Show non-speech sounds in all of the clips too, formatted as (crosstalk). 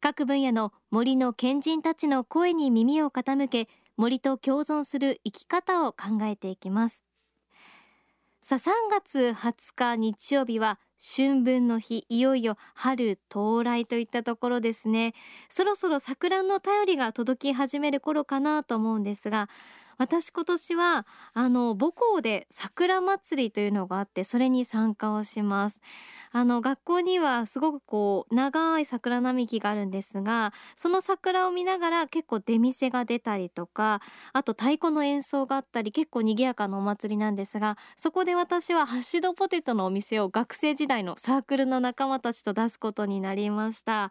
各分野の森の賢人たちの声に耳を傾け森と共存する生き方を考えていきます。さあ3月20日日曜日は春分の日いよいよ春到来といったところですね。そろそろ桜の便りが届き始める頃かなと思うんですが私今年はあの母校で桜祭りというのがあってそれに参加をします。あの学校にはすごくこう長い桜並木があるんですがその桜を見ながら結構出店が出たりとかあと太鼓の演奏があったり結構賑やかなお祭りなんですがそこで私はハッシュドポテトのお店を学生時代のサークルの仲間たちと出すことになりました。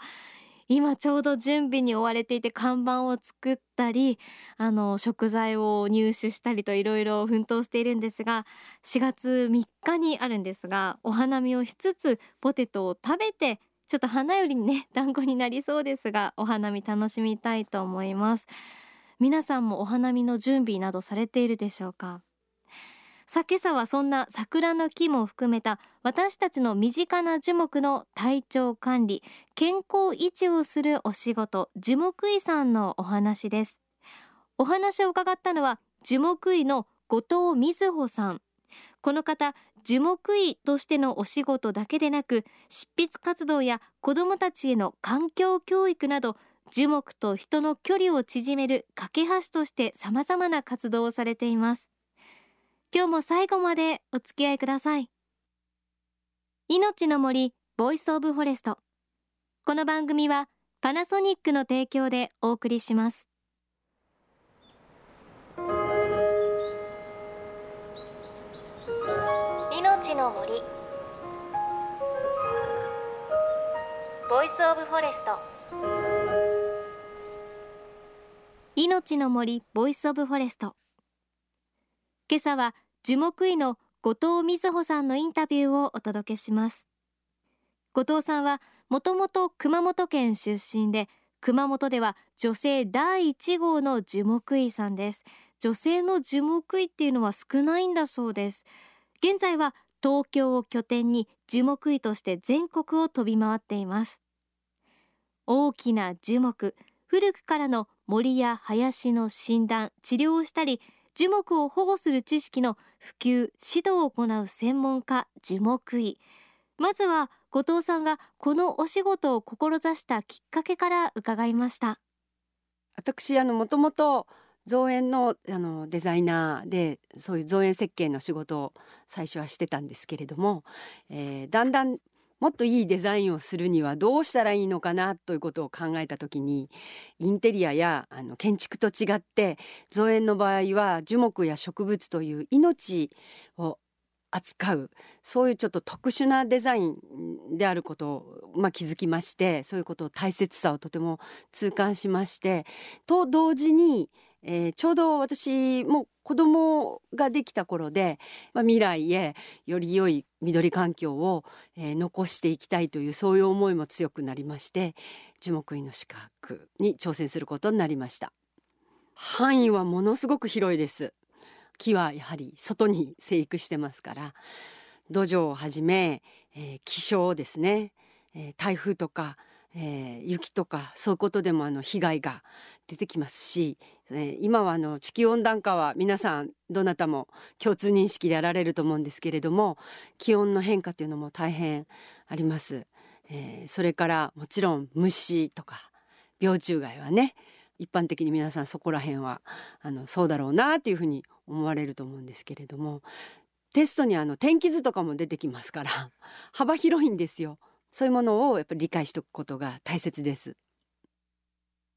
今ちょうど準備に追われていて看板を作ったりあの食材を入手したりといろいろ奮闘しているんですが4月3日にあるんですがお花見をしつつポテトを食べてちょっと花よりね (laughs) 団子になりそうですがお花見楽しみたいと思います。皆さんもお花見の準備などされているでしょうか？さあ今朝はそんな桜の木も含めた私たちの身近な樹木の体調管理健康維持をするお仕事樹木医さんのお話です。お話を伺ったのは樹木医の後藤瑞穂さんこの方樹木医としてのお仕事だけでなく執筆活動や子どもたちへの環境教育など樹木と人の距離を縮める架け橋として様々な活動をされています。今日も最後までお付き合いください。命の森 Voice of Forest。この番組はパナソニックの提供でお送りします。命の森。 Voice of Forest。命の森 Voice of Forest 今朝は樹木医の後藤瑞穂さんのインタビューをお届けします。後藤さんはもともと熊本県出身で熊本では女性第1号の樹木医さんです。女性の樹木医っていうのは少ないんだそうです。現在は東京を拠点に樹木医として全国を飛び回っています。大きな樹木古くからの森や林の診断治療をしたり樹木を保護する知識の普及指導を行う専門家樹木医。まずは後藤さんがこのお仕事を志したきっかけから伺いました。私あのもともと造園のあのデザイナーでそういう造園設計の仕事を最初はしてたんですけれども、えー、だんだんもっといいデザインをするにはどうしたらいいのかなということを考えた時にインテリアやあの建築と違って造園の場合は樹木や植物という命を扱うそういうちょっと特殊なデザインであることを、まあ、気づきましてそういうことを大切さをとても痛感しましてと同時にえー、ちょうど私も子供ができた頃で、まあ、未来へより良い緑環境を、えー、残していきたいというそういう思いも強くなりまして樹木医の資格に挑戦することになりました。範囲はものすごく広いです。木はやはり外に生育してますから土壌をはじめ、えー、気象ですね、えー、台風とかえー、雪とかそういうことでもあの被害が出てきますし、えー、今はあの地球温暖化は皆さんどなたも共通認識でやられると思うんですけれども気温の変化というのも大変あります。えー、それからもちろん虫とか病虫害はね一般的に皆さんそこら辺はあのそうだろうなっていうふうに思われると思うんですけれどもテストにあの天気図とかも出てきますから幅広いんですよ。そういうものをやっぱり理解しておくことが大切です。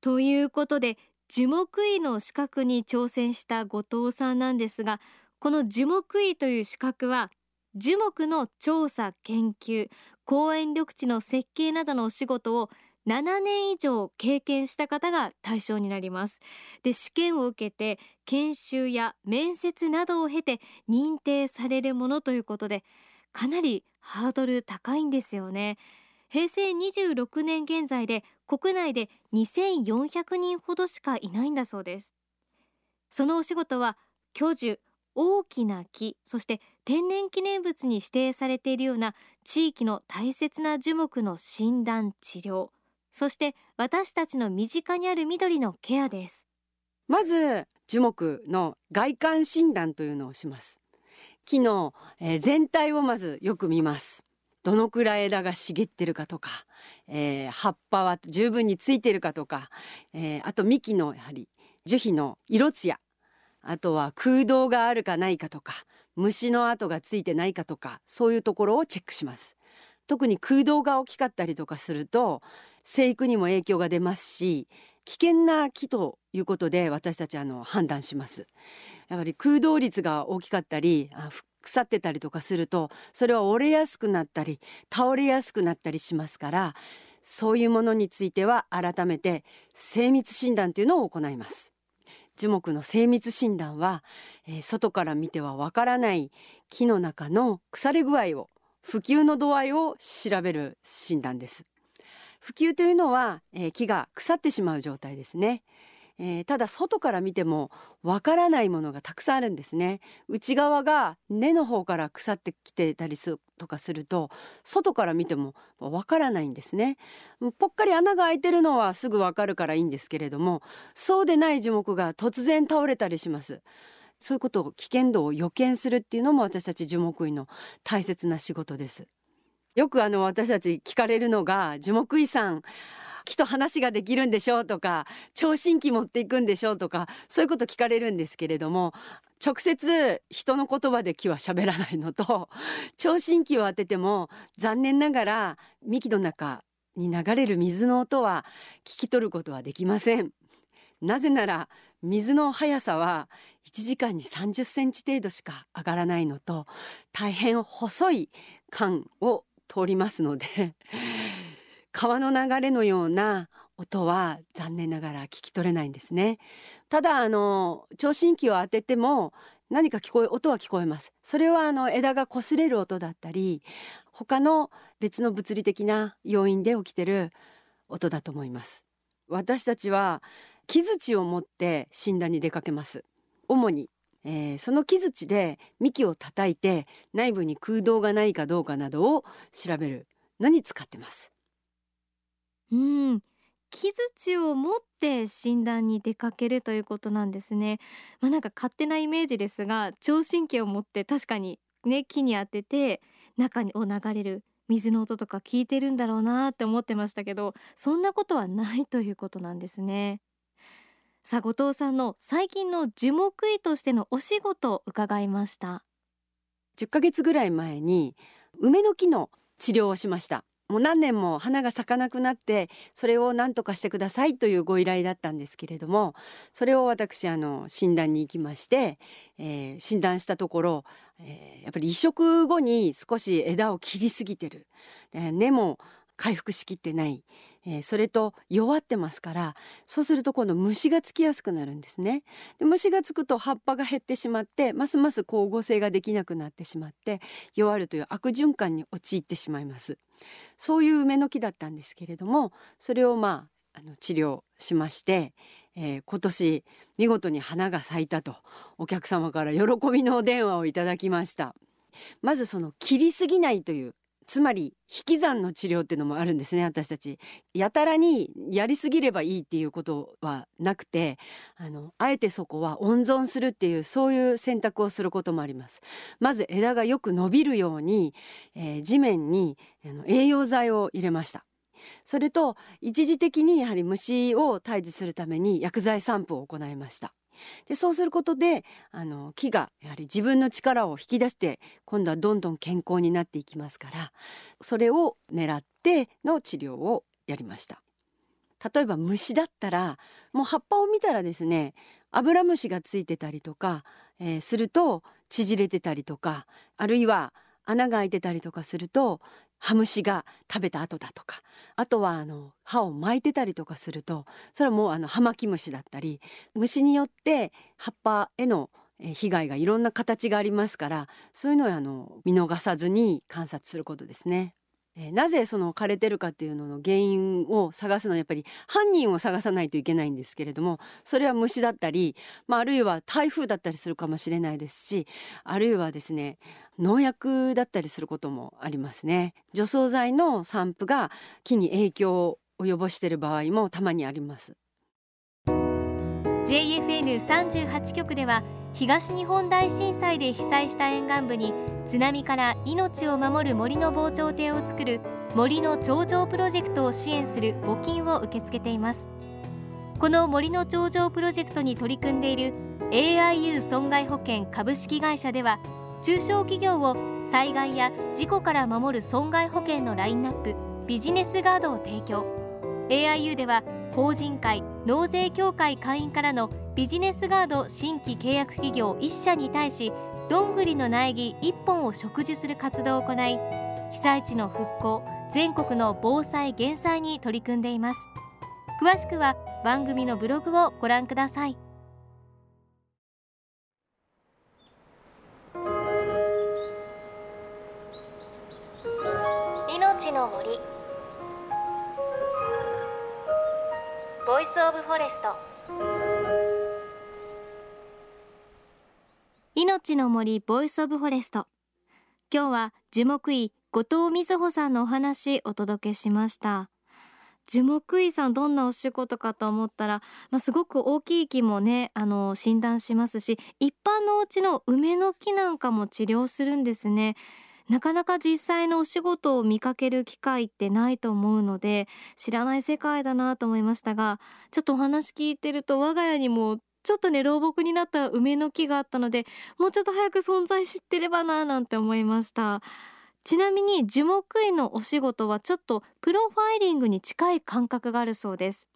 ということで樹木医の資格に挑戦した後藤さんなんですがこの樹木医という資格は樹木の調査研究公園緑地の設計などのお仕事を7年以上経験した方が対象になりますで試験を受けて研修や面接などを経て認定されるものということでかなりハードル高いんですよね。平成26年現在で国内で2400人ほどしかいないんだそうです。そのお仕事は巨樹大きな木そして天然記念物に指定されているような地域の大切な樹木の診断治療そして私たちの身近にある緑のケアです。まず樹木の外観診断というのをします。木の、えー全体をまずよく見ます。どのくらい枝が茂ってるかとか、えー葉っぱは十分についてるかとか、えーあと幹のやはり樹皮の色艶あとは空洞があるかないかとか虫の跡がついてないかとかそういうところをチェックします。特に空洞が大きかったりとかすると生育にも影響が出ますし危険な木ということで私たちあの判断します。やっぱり空洞率が大きかったり腐ってたりとかするとそれは折れやすくなったり倒れやすくなったりしますからそういうものについては改めて精密診断というのを行います。樹木の精密診断は、えー外から見てはわからない木の中の腐れ具合を普及の度合いを調べる診断です。普及というのは、えー木が腐ってしまう状態ですね、えーただ外から見てもわからないものがたくさんあるんですね。内側が根の方から腐ってきてたりするとかすると外から見てもわからないんですね。ぽっかり穴が開いてるのはすぐわかるからいいんですけれどもそうでない樹木が突然倒れたりします。そういうことを危険度を予見するっていうのも私たち樹木医の大切な仕事です。よくあの私たち聞かれるのが樹木医さん木と話ができるんでしょうとか聴診器持っていくんでしょうとかそういうこと聞かれるんですけれども直接人の言葉で木は喋らないのと聴診器を当てても残念ながら幹の中に流れる水の音は聞き取ることはできません。なぜなら水の速さは1時間に30センチ程度しか上がらないのと大変細い管を通りますので川の流れのような音は残念ながら聞き取れないんですね。ただあの聴診器を当てても何か聞こえ音は聞こえます。それはあの枝が擦れる音だったり他の別の物理的な要因で起きてる音だと思います。私たちは木槌を持って診断に出かけます。主に、えーその木槌で幹を叩いて内部に空洞がないかどうかなどを調べる。のに使ってます？うん。木槌を持って診断に出かけるということなんですね。まあなんか勝手なイメージですが聴診器を持って確かにね木に当てて中にを流れる水の音とか聞いてるんだろうなって思ってましたけどそんなことはないということなんですね。さあ後藤さんの最近の樹木医としてのお仕事を伺いました。10ヶ月ぐらい前に梅の木の治療をしました。もう何年も花が咲かなくなってそれを何とかしてくださいというご依頼だったんですけれどもそれを私あの診断に行きまして、えー診断したところ、えーやっぱり移植後に少し枝を切りすぎてる、えー根も回復しきってない、えーそれと弱ってますからそうすると今度虫がつきやすくなるんですね。で虫がつくと葉っぱが減ってしまってますます光合成ができなくなってしまって弱るという悪循環に陥ってしまいます。そういう梅の木だったんですけれどもそれをまああの治療しまして、えー今年見事に花が咲いたとお客様から喜びのお電話をいただきました。まずその切りすぎないというつまり引き算の治療っていうのもあるんですね私たち。やたらにやりすぎればいいっていうことはなくてあのあえてそこは温存するっていうそういう選択をすることもあります。まず枝がよく伸びるように、えー地面にあの栄養剤を入れました。それと一時的にやはり虫を退治するために薬剤散布を行いました。でそうすることであの木がやはり自分の力を引き出して今度はどんどん健康になっていきますからそれを狙っての治療をやりました。例えば虫だったらもう葉っぱを見たらですねアブラムシがついてたりとか、えーすると縮れてたりとかあるいは穴が開いてたりとかするとハムシが食べた後だとかあとはあの歯を巻いてたりとかするとそれはもうあのハマキムシだったり虫によって葉っぱへの被害がいろんな形がありますからそういうのをあの見逃さずに観察することですね。えー、なぜその枯れてるかっていうのの原因を探すのはやっぱり犯人を探さないといけないんですけれどもそれは虫だったり、まあ、あるいは台風だったりするかもしれないですしあるいはですね農薬だったりすることもありますね。除草剤の散布が木に影響を及ぼしている場合もたまにあります。JFN38 局では東日本大震災で被災した沿岸部に津波から命を守る森の防潮堤を作る森の頂上プロジェクトを支援する募金を受け付けています。この森の頂上プロジェクトに取り組んでいる AIU 損害保険株式会社では中小企業を災害や事故から守る損害保険のラインナップビジネスガードを提供。AIU では法人会納税協会会員からのビジネスガード新規契約企業1社に対しどんぐりの苗木1本を植樹する活動を行い被災地の復興全国の防災減災に取り組んでいます。詳しくは番組のブログをご覧ください。命の森。 Voice of Forest。命の森 Voice of Forest今日は樹木医後藤瑞穂さんのお話お届けしました。樹木医さんどんなお仕事かと思ったら、まあ、すごく大きい木もねあの診断しますし一般のお家の梅の木なんかも治療するんですね。なかなか実際のお仕事を見かける機会ってないと思うので知らない世界だなと思いましたがちょっとお話聞いてると我が家にもちょっとね老木になった梅の木があったのでもうちょっと早く存在知ってればななんて思いました。ちなみに樹木医のお仕事はちょっとプロファイリングに近い感覚があるそうです。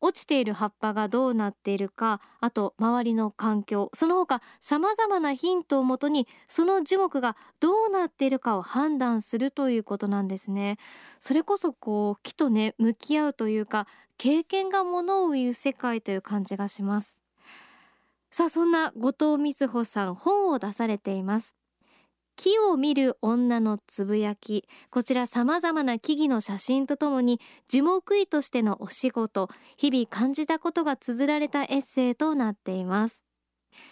落ちている葉っぱがどうなっているかあと周りの環境その他さまざまなヒントをもとにその樹木がどうなっているかを判断するということなんですね。それこそこう木とね向き合うというか経験がものを言う世界という感じがします。さあそんな後藤瑞穂さん本を出されています。木を見る女のつぶやき。こちら様々な木々の写真とともに樹木医としてのお仕事日々感じたことが綴られたエッセイとなっています。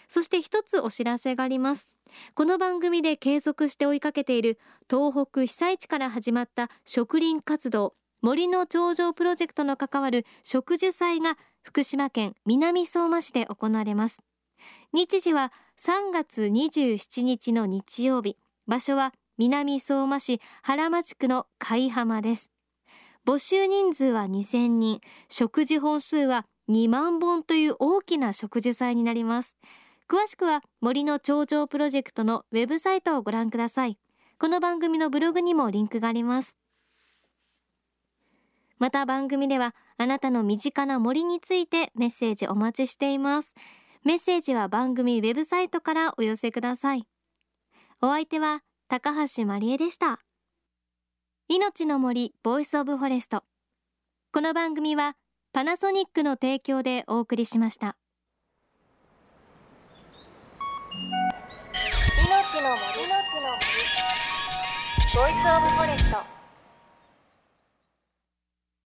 そして一つお知らせがあります。この番組で継続して追いかけている東北被災地から始まった植林活動森の頂上プロジェクトの関わる植樹祭が福島県南相馬市で行われます。日時は3月27日の日曜日。場所は南相馬市原町区の海浜です。募集人数は2000人。植樹本数は2万本という大きな植樹祭になります。詳しくは森の頂上プロジェクトのウェブサイトをご覧ください。この番組のブログにもリンクがあります。また番組ではあなたの身近な森についてメッセージお待ちしています。メッセージは番組ウェブサイトからお寄せください。お相手は高橋万里恵でした。命の森 Voice of Forest。この番組はパナソニックの提供でお送りしました。命の森。ボイスオブフォレスト。